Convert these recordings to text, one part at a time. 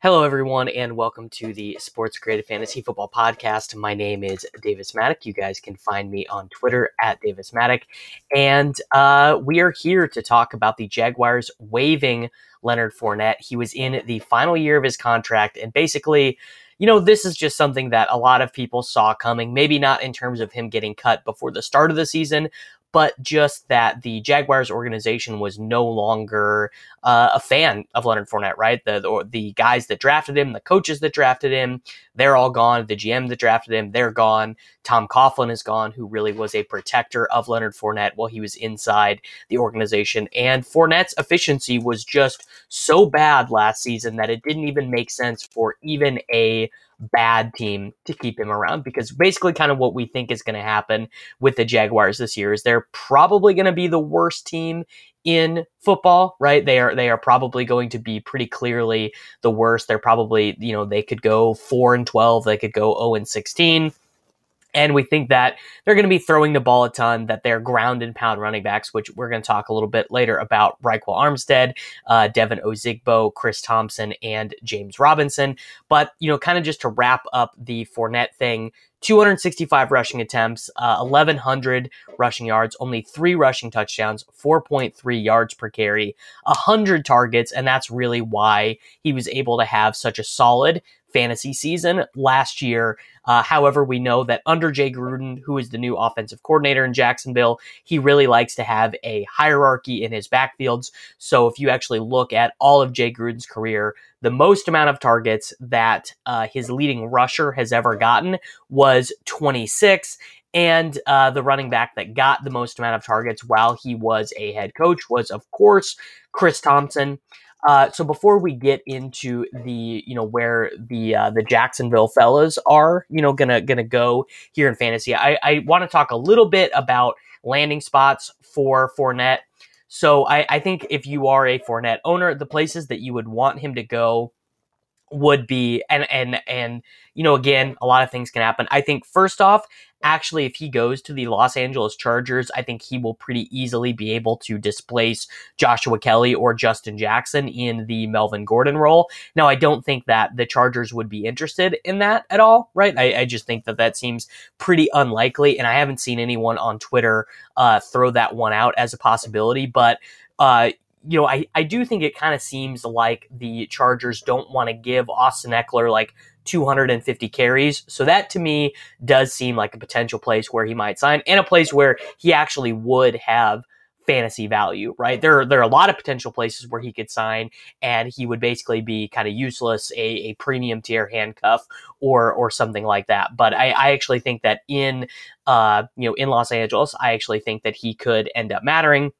Hello, everyone, and welcome to the SportsGrid Fantasy Football Podcast. My name is Davis Mattek. You guys can find me on Twitter at Davis Mattek. And uh, we are here to talk about the Jaguars waiving Leonard Fournette. He was in the final year of his contract, and basically, you know, this is just something that a lot of people saw coming. Maybe not in terms of him getting cut before the start of the season, but just that the Jaguars organization was no longer uh, a fan of Leonard Fournette, right? The, the, the guys that drafted him, the coaches that drafted him, they're all gone. The GM that drafted him, they're gone. Tom Coughlin is gone, who really was a protector of Leonard Fournette while he was inside the organization. And Fournette's efficiency was just so bad last season that it didn't even make sense for even a bad team to keep him around because basically kind of what we think is going to happen with the Jaguars this year is they're probably going to be the worst team in football, right? They are they are probably going to be pretty clearly the worst. They're probably, you know, they could go 4 and 12, they could go 0 and 16 and we think that they're going to be throwing the ball a ton, that they're ground and pound running backs, which we're going to talk a little bit later about Ryquell Armstead, uh, Devine Ozigbo, Chris Thompson, and James Robinson. But, you know, kind of just to wrap up the Fournette thing, 265 rushing attempts, uh, 1,100 rushing yards, only three rushing touchdowns, 4.3 yards per carry, 100 targets, and that's really why he was able to have such a solid fantasy season last year. Uh, however, we know that under Jay Gruden, who is the new offensive coordinator in Jacksonville, he really likes to have a hierarchy in his backfields. So if you actually look at all of Jay Gruden's career, the most amount of targets that uh, his leading rusher has ever gotten was 26. And uh, the running back that got the most amount of targets while he was a head coach was, of course, Chris Thompson. Uh, so before we get into the you know where the uh, the Jacksonville fellas are you know gonna gonna go here in fantasy, I, I want to talk a little bit about landing spots for Fournette. So I, I think if you are a Fournette owner, the places that you would want him to go would be and and and you know again a lot of things can happen i think first off actually if he goes to the los angeles chargers i think he will pretty easily be able to displace joshua Kelley or justin jackson in the melvin gordon role. Now i don't think that the chargers would be interested in that at all right? I, I just think that that seems pretty unlikely and i haven't seen anyone on twitter uh, throw that one out as a possibility but uh, you know, I, I do think it kind of seems like the Chargers don't want to give Austin Ekeler like 250 carries. So that to me does seem like a potential place where he might sign and a place where he actually would have fantasy value, right? There, there are a lot of potential places where he could sign and he would basically be kind of useless, a, a premium tier handcuff or, or something like that. But I, I actually think that in, uh, you know, in Los Angeles, I actually think that he could end up mattering.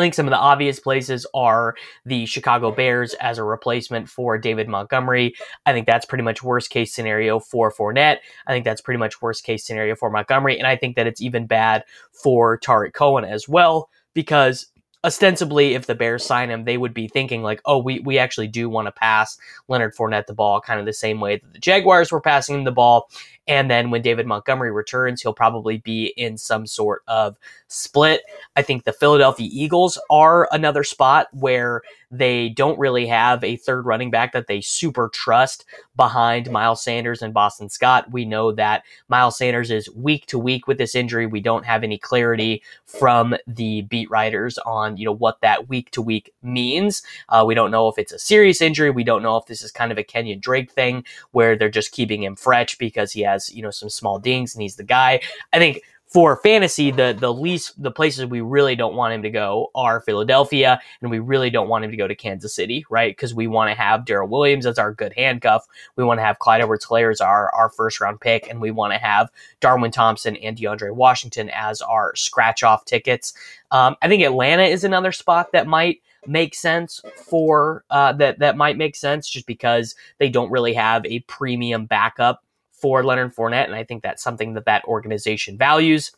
I think some of the obvious places are the Chicago Bears as a replacement for David Montgomery. I think that's pretty much worst case scenario for Fournette. I think that's pretty much worst case scenario for Montgomery. And I think that it's even bad for Tarik Cohen as well, because ostensibly, if the Bears sign him, they would be thinking like, oh, we, we actually do want to pass Leonard Fournette the ball, kind of the same way that the Jaguars were passing him the ball. And then when David Montgomery returns, he'll probably be in some sort of split. I think the Philadelphia Eagles are another spot where They don't really have a third running back that they super trust behind Miles Sanders and Boston Scott. We know that Miles Sanders is week to week with this injury. We don't have any clarity from the beat writers on, you know, what that week to week means. Uh, we don't know if it's a serious injury. We don't know if this is kind of a Kenyon Drake thing where they're just keeping him fresh because he has, you know, some small dings and he's the guy. I think for fantasy, the the least the places we really don't want him to go are Philadelphia, and we really don't want him to go to Kansas City, right? Because we want to have Darrel Williams as our good handcuff. We want to have Clyde Edwards-Helaire as our, our first round pick, and we want to have Darwin Thompson and DeAndre Washington as our scratch off tickets. Um, I think Atlanta is another spot that might make sense for uh, that that might make sense just because they don't really have a premium backup for Leonard Fournette, and I think that's something that that organization values.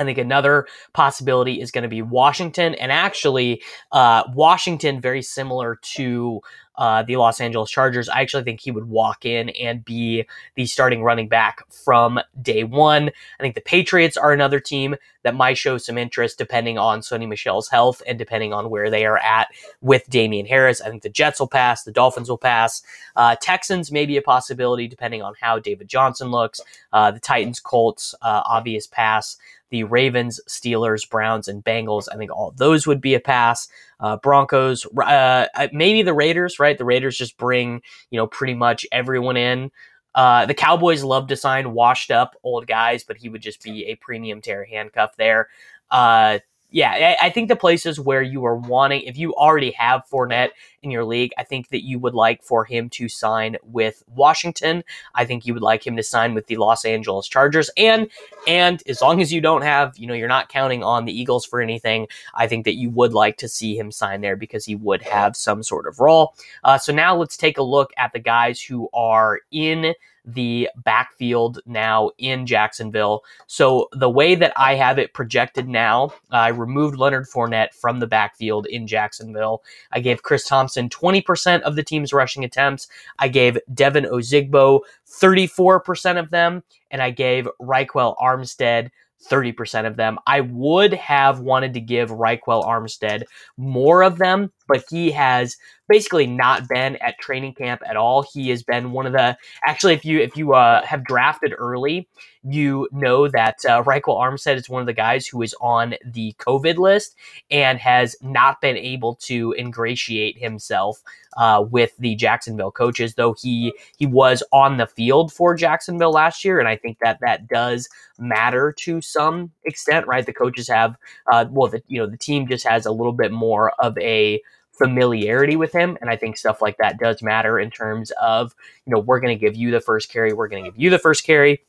I think another possibility is going to be Washington, and actually, uh, Washington very similar to uh, the Los Angeles Chargers. I actually think he would walk in and be the starting running back from day one. I think the Patriots are another team that might show some interest depending on Sony Michel's health and depending on where they are at with Damien Harris. I think the Jets will pass, the Dolphins will pass. Uh, Texans may be a possibility depending on how David Johnson looks. Uh, the Titans, Colts, uh, obvious pass the Ravens, Steelers, Browns, and Bengals. I think all those would be a pass. Uh, Broncos, uh, uh, maybe the Raiders, right? The Raiders just bring, you know, pretty much everyone in. Uh, the Cowboys love to sign washed up old guys, but he would just be a premium tier handcuff there. Uh, yeah, I think the places where you are wanting, if you already have Fournette in your league, I think that you would like for him to sign with Washington. I think you would like him to sign with the Los Angeles Chargers, and and as long as you don't have, you know, you're not counting on the Eagles for anything, I think that you would like to see him sign there because he would have some sort of role. Uh, so now let's take a look at the guys who are in the backfield now in Jacksonville. So the way that I have it projected now, I removed Leonard Fournette from the backfield in Jacksonville. I gave Chris Thompson 20% of the team's rushing attempts. I gave Devine Ozigbo 34% of them, and I gave Ryquell Armstead 30% of them. I would have wanted to give Ryquell Armstead more of them, but he has basically not been at training camp at all. He has been one of the actually if you if you uh, have drafted early, you know that uh, Ryquell Armstead is one of the guys who is on the COVID list and has not been able to ingratiate himself uh, with the Jacksonville coaches, though he he was on the field for Jacksonville last year, and I think that that does matter to some extent, right? The coaches have, uh, well, the you know the team just has a little bit more of a familiarity with him. And I think stuff like that does matter in terms of, you know, we're going to give you the first carry, we're going to give you the first carry.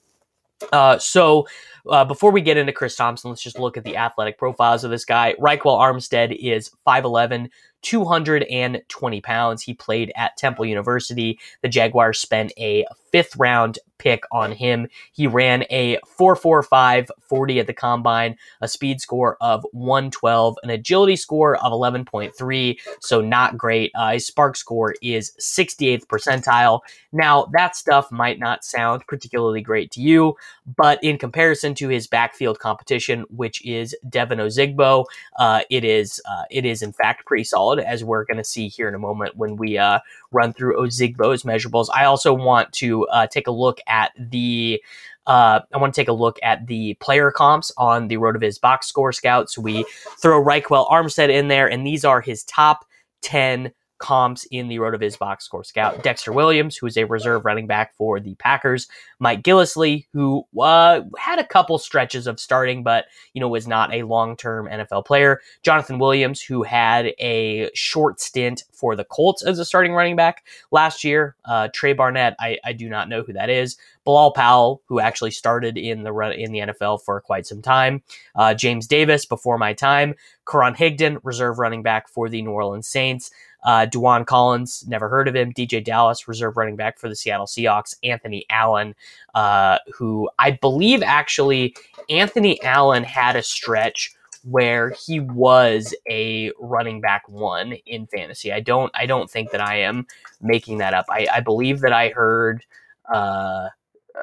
Uh, so uh, before we get into Chris Thompson, let's just look at the athletic profiles of this guy. Ryquell Armstead is 5'11, 220 pounds. He played at Temple University. The Jaguars spent a fifth round pick on him. He ran a 4.45 40 at the combine, a speed score of 112, an agility score of 11.3, so not great. Uh, his SPARQ score is 68th percentile. Now, that stuff might not sound particularly great to you, but in comparison to his backfield competition, which is Devine Ozigbo, uh, it is uh, it is in fact pretty solid, as we're going to see here in a moment when we uh, run through Ozigbo's measurables. I also want to uh, take a look at the uh, I want to take a look at the player comps on the RotoViz box score scouts. We throw Ryquell Armstead in there, and these are his top 10 comps in the RotoViz box score scout. Dexter Williams, who is a reserve running back for the Packers. Mike Gillislee, who uh, had a couple stretches of starting, but you know was not a long-term NFL player. Jonathan Williams, who had a short stint for the Colts as a starting running back last year. Uh, Trey Barnett, I, I do not know who that is. Bilal Powell, who actually started in the in the NFL for quite some time. Uh, James Davis, before my time. Karan Higdon, reserve running back for the New Orleans Saints. Uh, Collins, never heard of him. DJ Dallas, reserve running back for the Seattle Seahawks. Anthony Allen, uh, who I believe actually Anthony Allen had a stretch where he was a running back one in fantasy. I don't I don't think that I am making that up. I, I believe that I heard uh,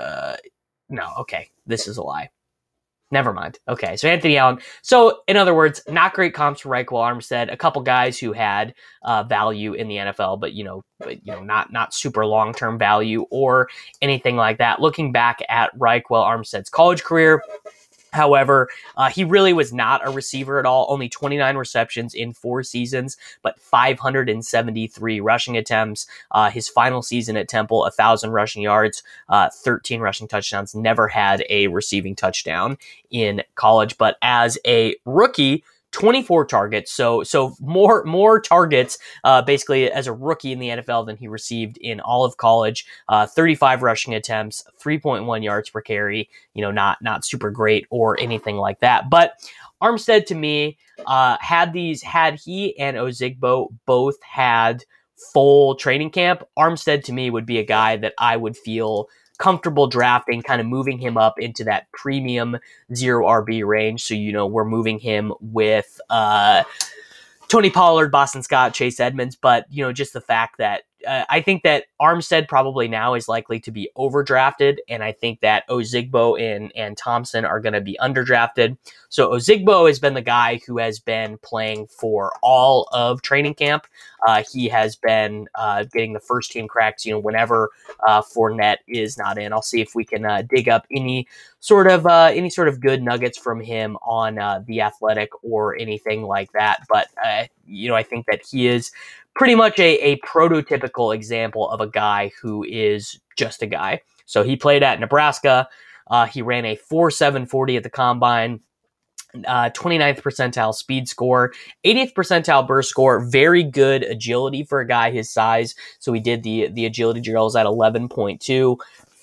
uh, no, okay, this is a lie. Never mind. Okay, so Anthony Allen. So, in other words, not great comps for Ryquell Armstead. A couple guys who had uh, value in the NFL, but you know, but, you know, not not super long term value or anything like that. Looking back at Ryquell Armstead's college career, However, uh, he really was not a receiver at all. Only 29 receptions in four seasons, but 573 rushing attempts. Uh, his final season at Temple, 1,000 rushing yards, uh, 13 rushing touchdowns. Never had a receiving touchdown in college, but as a rookie, 24 targets, so so more more targets uh, basically as a rookie in the NFL than he received in all of college. Uh, 35 rushing attempts, 3.1 yards per carry. You know, not not super great or anything like that. But Armstead to me uh, had these had he and Ozigbo both had full training camp. Armstead to me would be a guy that I would feel comfortable drafting, kind of moving him up into that premium zero RB range. So, you know, we're moving him with uh, Tony Pollard, Boston Scott, Chase Edmonds, but, you know, just the fact that uh, I think that Armstead probably now is likely to be overdrafted, and I think that Ozigbo and, and Thompson are going to be underdrafted. So Ozigbo has been the guy who has been playing for all of training camp. Uh, he has been uh, getting the first team cracks, you know, whenever uh, Fournette is not in. I'll see if we can uh, dig up any sort of uh, any sort of good nuggets from him on uh, the Athletic or anything like that. But you know, I think that he is pretty much a, a prototypical example of a guy who is just a guy. So he played at Nebraska. Uh, he ran a 4.740 at the combine. Uh, 29th percentile speed score, 80th percentile burst score, very good agility for a guy his size. So he did the the agility drills at 11.2.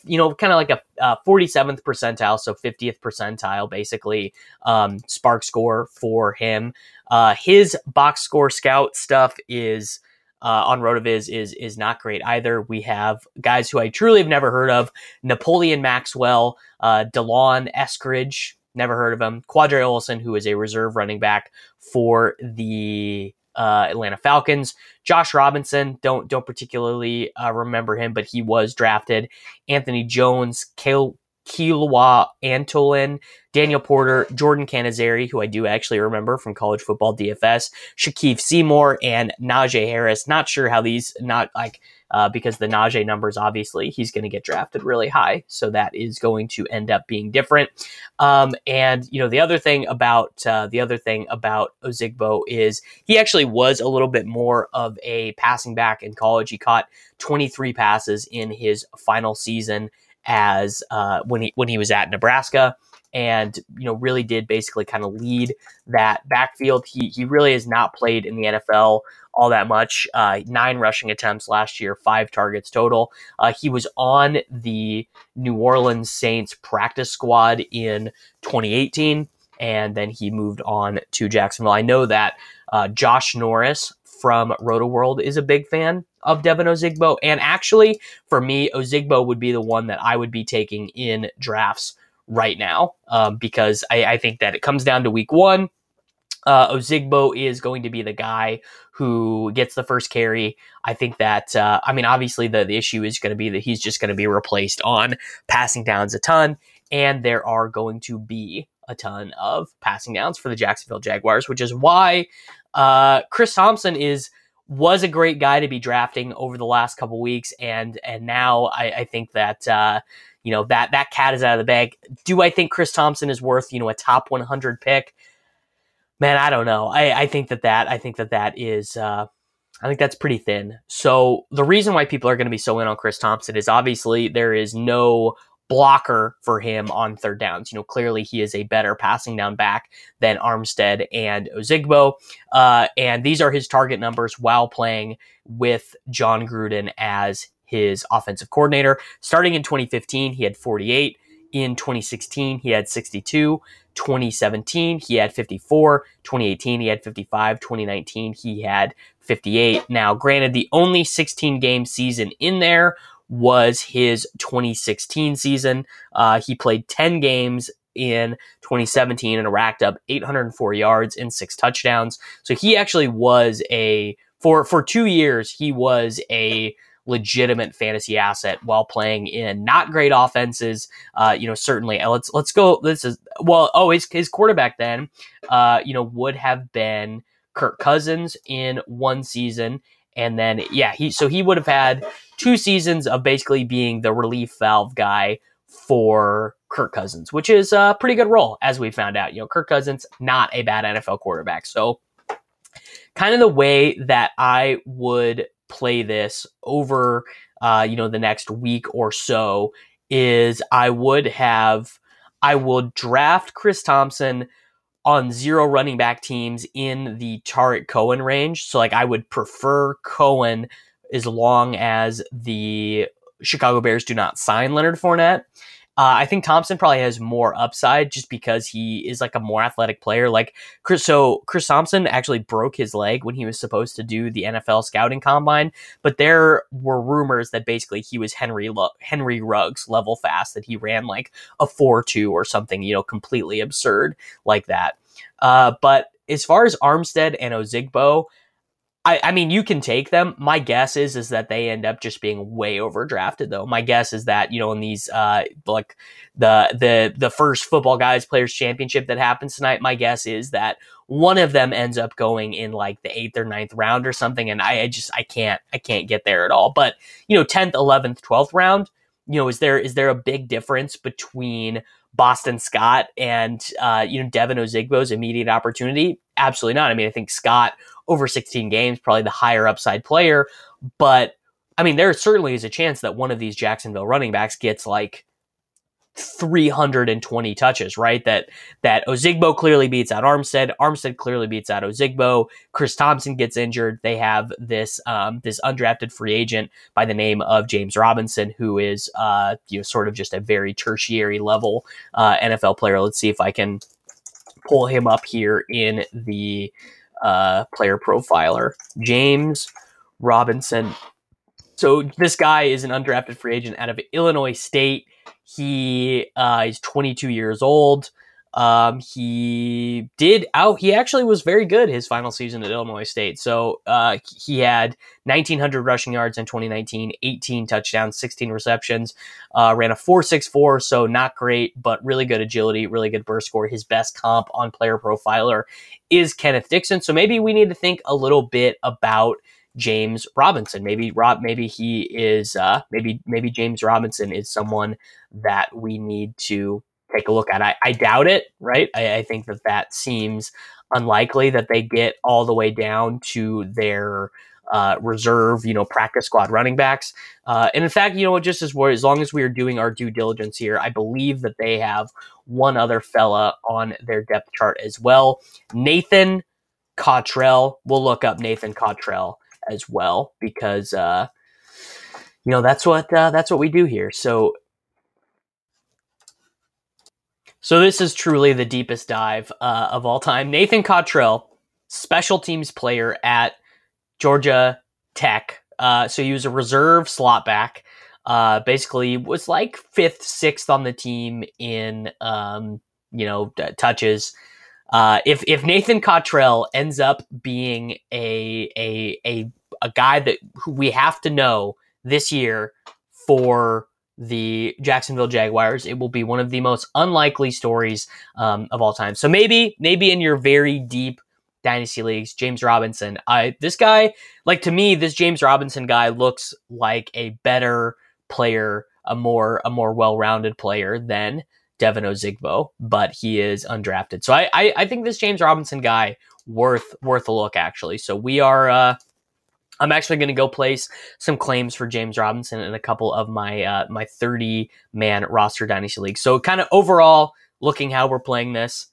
You know, kind of like a uh, 47th percentile, so 50th percentile, basically um, SPARQ score for him. Uh, his box score scout stuff is uh, on Rotoviz is is not great either. We have guys who I truly have never heard of: Napoleon Maxwell, uh, Delon Eskridge, never heard of him. Qadree Ollison, who is a reserve running back for the uh, Atlanta Falcons. Josh Robinson, don't don't particularly uh, remember him, but he was drafted. Anthony Jones, Kale Kealoha Antolin, Daniel Porter, Jordan Canzeri, who I do actually remember from college football DFS, Shakif Seymour, and Najee Harris. Not sure how these, not like, uh, because the Najee numbers, obviously, he's going to get drafted really high. So that is going to end up being different. Um, and, you know, the other thing about, uh, the other thing about Ozigbo is he actually was a little bit more of a passing back in college. He caught 23 passes in his final season as uh, when he when he was at Nebraska, and you know really did basically kind of lead that backfield. He he really has not played in the NFL all that much. Uh, nine rushing attempts last year, five targets total. Uh, he was on the New Orleans Saints practice squad in 2018, and then he moved on to Jacksonville. I know that uh, Josh Norris from Rotoworld is a big fan of Devine Ozigbo. And actually, for me, Ozigbo would be the one that I would be taking in drafts right now um, because I, I, think that it comes down to week one. Uh, Ozigbo is going to be the guy who gets the first carry. I think that, uh, I mean, obviously the, the issue is going to be that he's just going to be replaced on passing downs a ton. And there are going to be a ton of passing downs for the Jacksonville Jaguars, which is why uh, Chris Thompson is was a great guy to be drafting over the last couple weeks, and and now I, I think that uh, you know that that cat is out of the bag. Do I think Chris Thompson is worth you know a top 100 pick? Man, I don't know. I, I think that that I think that that is. Uh, I think that's pretty thin. So the reason why people are going to be so in on Chris Thompson is obviously there is no blocker for him on third downs. You know, clearly he is a better passing down back than Armstead and Ozigbo. Uh, and these are his target numbers while playing with Jon Gruden as his offensive coordinator. Starting in 2015, he had 48. In 2016, he had 62. 2017, he had 54. 2018, he had 55. 2019, he had 58. Now, granted, the only 16 game season in there was his 2016 season. Uh, he played 10 games in 2017 and racked up 804 yards and six touchdowns. So he actually was a for for two years he was a legitimate fantasy asset while playing in not great offenses. Uh, you know, certainly. Let's let's go. This is well. Oh, his his quarterback then, uh, you know, would have been Kirk Cousins in one season, and then yeah, he so he would have had two seasons of basically being the relief valve guy for Kirk Cousins, which is a pretty good role, as we found out. You know, Kirk Cousins, not a bad NFL quarterback. So, kind of the way that I would play this over, uh, you know, the next week or so is I would have, I will draft Chris Thompson on zero running back teams in the Tarik Cohen range. So, like, I would prefer Cohen as long as the Chicago Bears do not sign Leonard Fournette. Uh, I think Thompson probably has more upside just because he is like a more athletic player. Like Chris, so Chris Thompson actually broke his leg when he was supposed to do the NFL scouting combine, but there were rumors that basically he was Henry Henry Ruggs level fast, that he ran like a four two or something, you know, completely absurd like that. Uh, but as far as Armstead and Ozigbo, I, I mean, you can take them. My guess is is that they end up just being way overdrafted, though. My guess is that you know in these uh like the the the first football guys players championship that happens tonight. My guess is that one of them ends up going in like the eighth or ninth round or something, and I, I just I can't I can't get there at all. But you know, tenth, eleventh, twelfth round. You know, is there is there a big difference between Boston Scott and uh, you know Devine Ozigbo's immediate opportunity? Absolutely not. I mean, I think Scott over 16 games, probably the higher upside player. But I mean, there certainly is a chance that one of these Jacksonville running backs gets like 320 touches, right? That that Ozigbo clearly beats out Armstead. Armstead clearly beats out Ozigbo. Chris Thompson gets injured. They have this um, this undrafted free agent by the name of James Robinson, who is uh, you know sort of just a very tertiary level uh, NFL player. Let's see if I can pull him up here in the uh, player profiler, James Robinson. So this guy is an undrafted free agent out of Illinois State. He uh, is 22 years old. Um, he did out. He actually was very good his final season at Illinois State. So uh, he had 1,900 rushing yards in 2019, 18 touchdowns, 16 receptions. Uh, ran a 4.64, so not great, but really good agility, really good burst score. His best comp on Player Profiler is Kenneth Dixon. So maybe we need to think a little bit about James Robinson. Maybe Rob. Maybe he is. Uh, maybe maybe James Robinson is someone that we need to take a look at. I, I doubt it, right? I, I, think that that seems unlikely that they get all the way down to their uh, reserve, you know, practice squad running backs. Uh, and in fact, you know, just as as long as we are doing our due diligence here, I believe that they have one other fella on their depth chart as well, Nathan Cottrell. We'll look up Nathan Cottrell as well because uh, you know that's what uh, that's what we do here. So so this is truly the deepest dive uh, of all time. Nathan Cottrell, special teams player at Georgia Tech. Uh, so he was a reserve slot back. Uh, basically, was like fifth, sixth on the team in um, you know touches. Uh, if if Nathan Cottrell ends up being a a a a guy that we have to know this year for the Jacksonville Jaguars. It will be one of the most unlikely stories um, of all time. So maybe, maybe in your very deep dynasty leagues, James Robinson. I this guy, like to me, this James Robinson guy looks like a better player, a more a more well rounded player than Devine Ozigbo, but he is undrafted. So I, I, I think this James Robinson guy worth worth a look actually. So we are. Uh, I'm actually going to go place some claims for James Robinson in a couple of my uh, my 30 man roster dynasty league. So kind of overall, looking how we're playing this,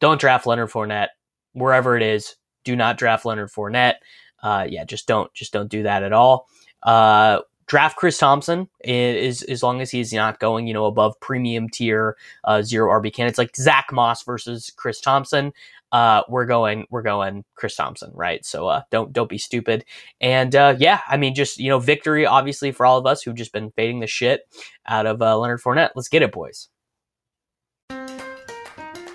don't draft Leonard Fournette wherever it is. Do not draft Leonard Fournette. Uh, yeah, just don't just don't do that at all. Uh, draft Chris Thompson is as long as he's not going, you know, above premium tier uh, zero RB candidates like Zach Moss versus Chris Thompson uh, we're going we're going Chris Thompson, right? So uh, don't don't be stupid. And uh, yeah, I mean, just you know, victory obviously for all of us who've just been fading the shit out of uh, Leonard Fournette. Let's get it, boys.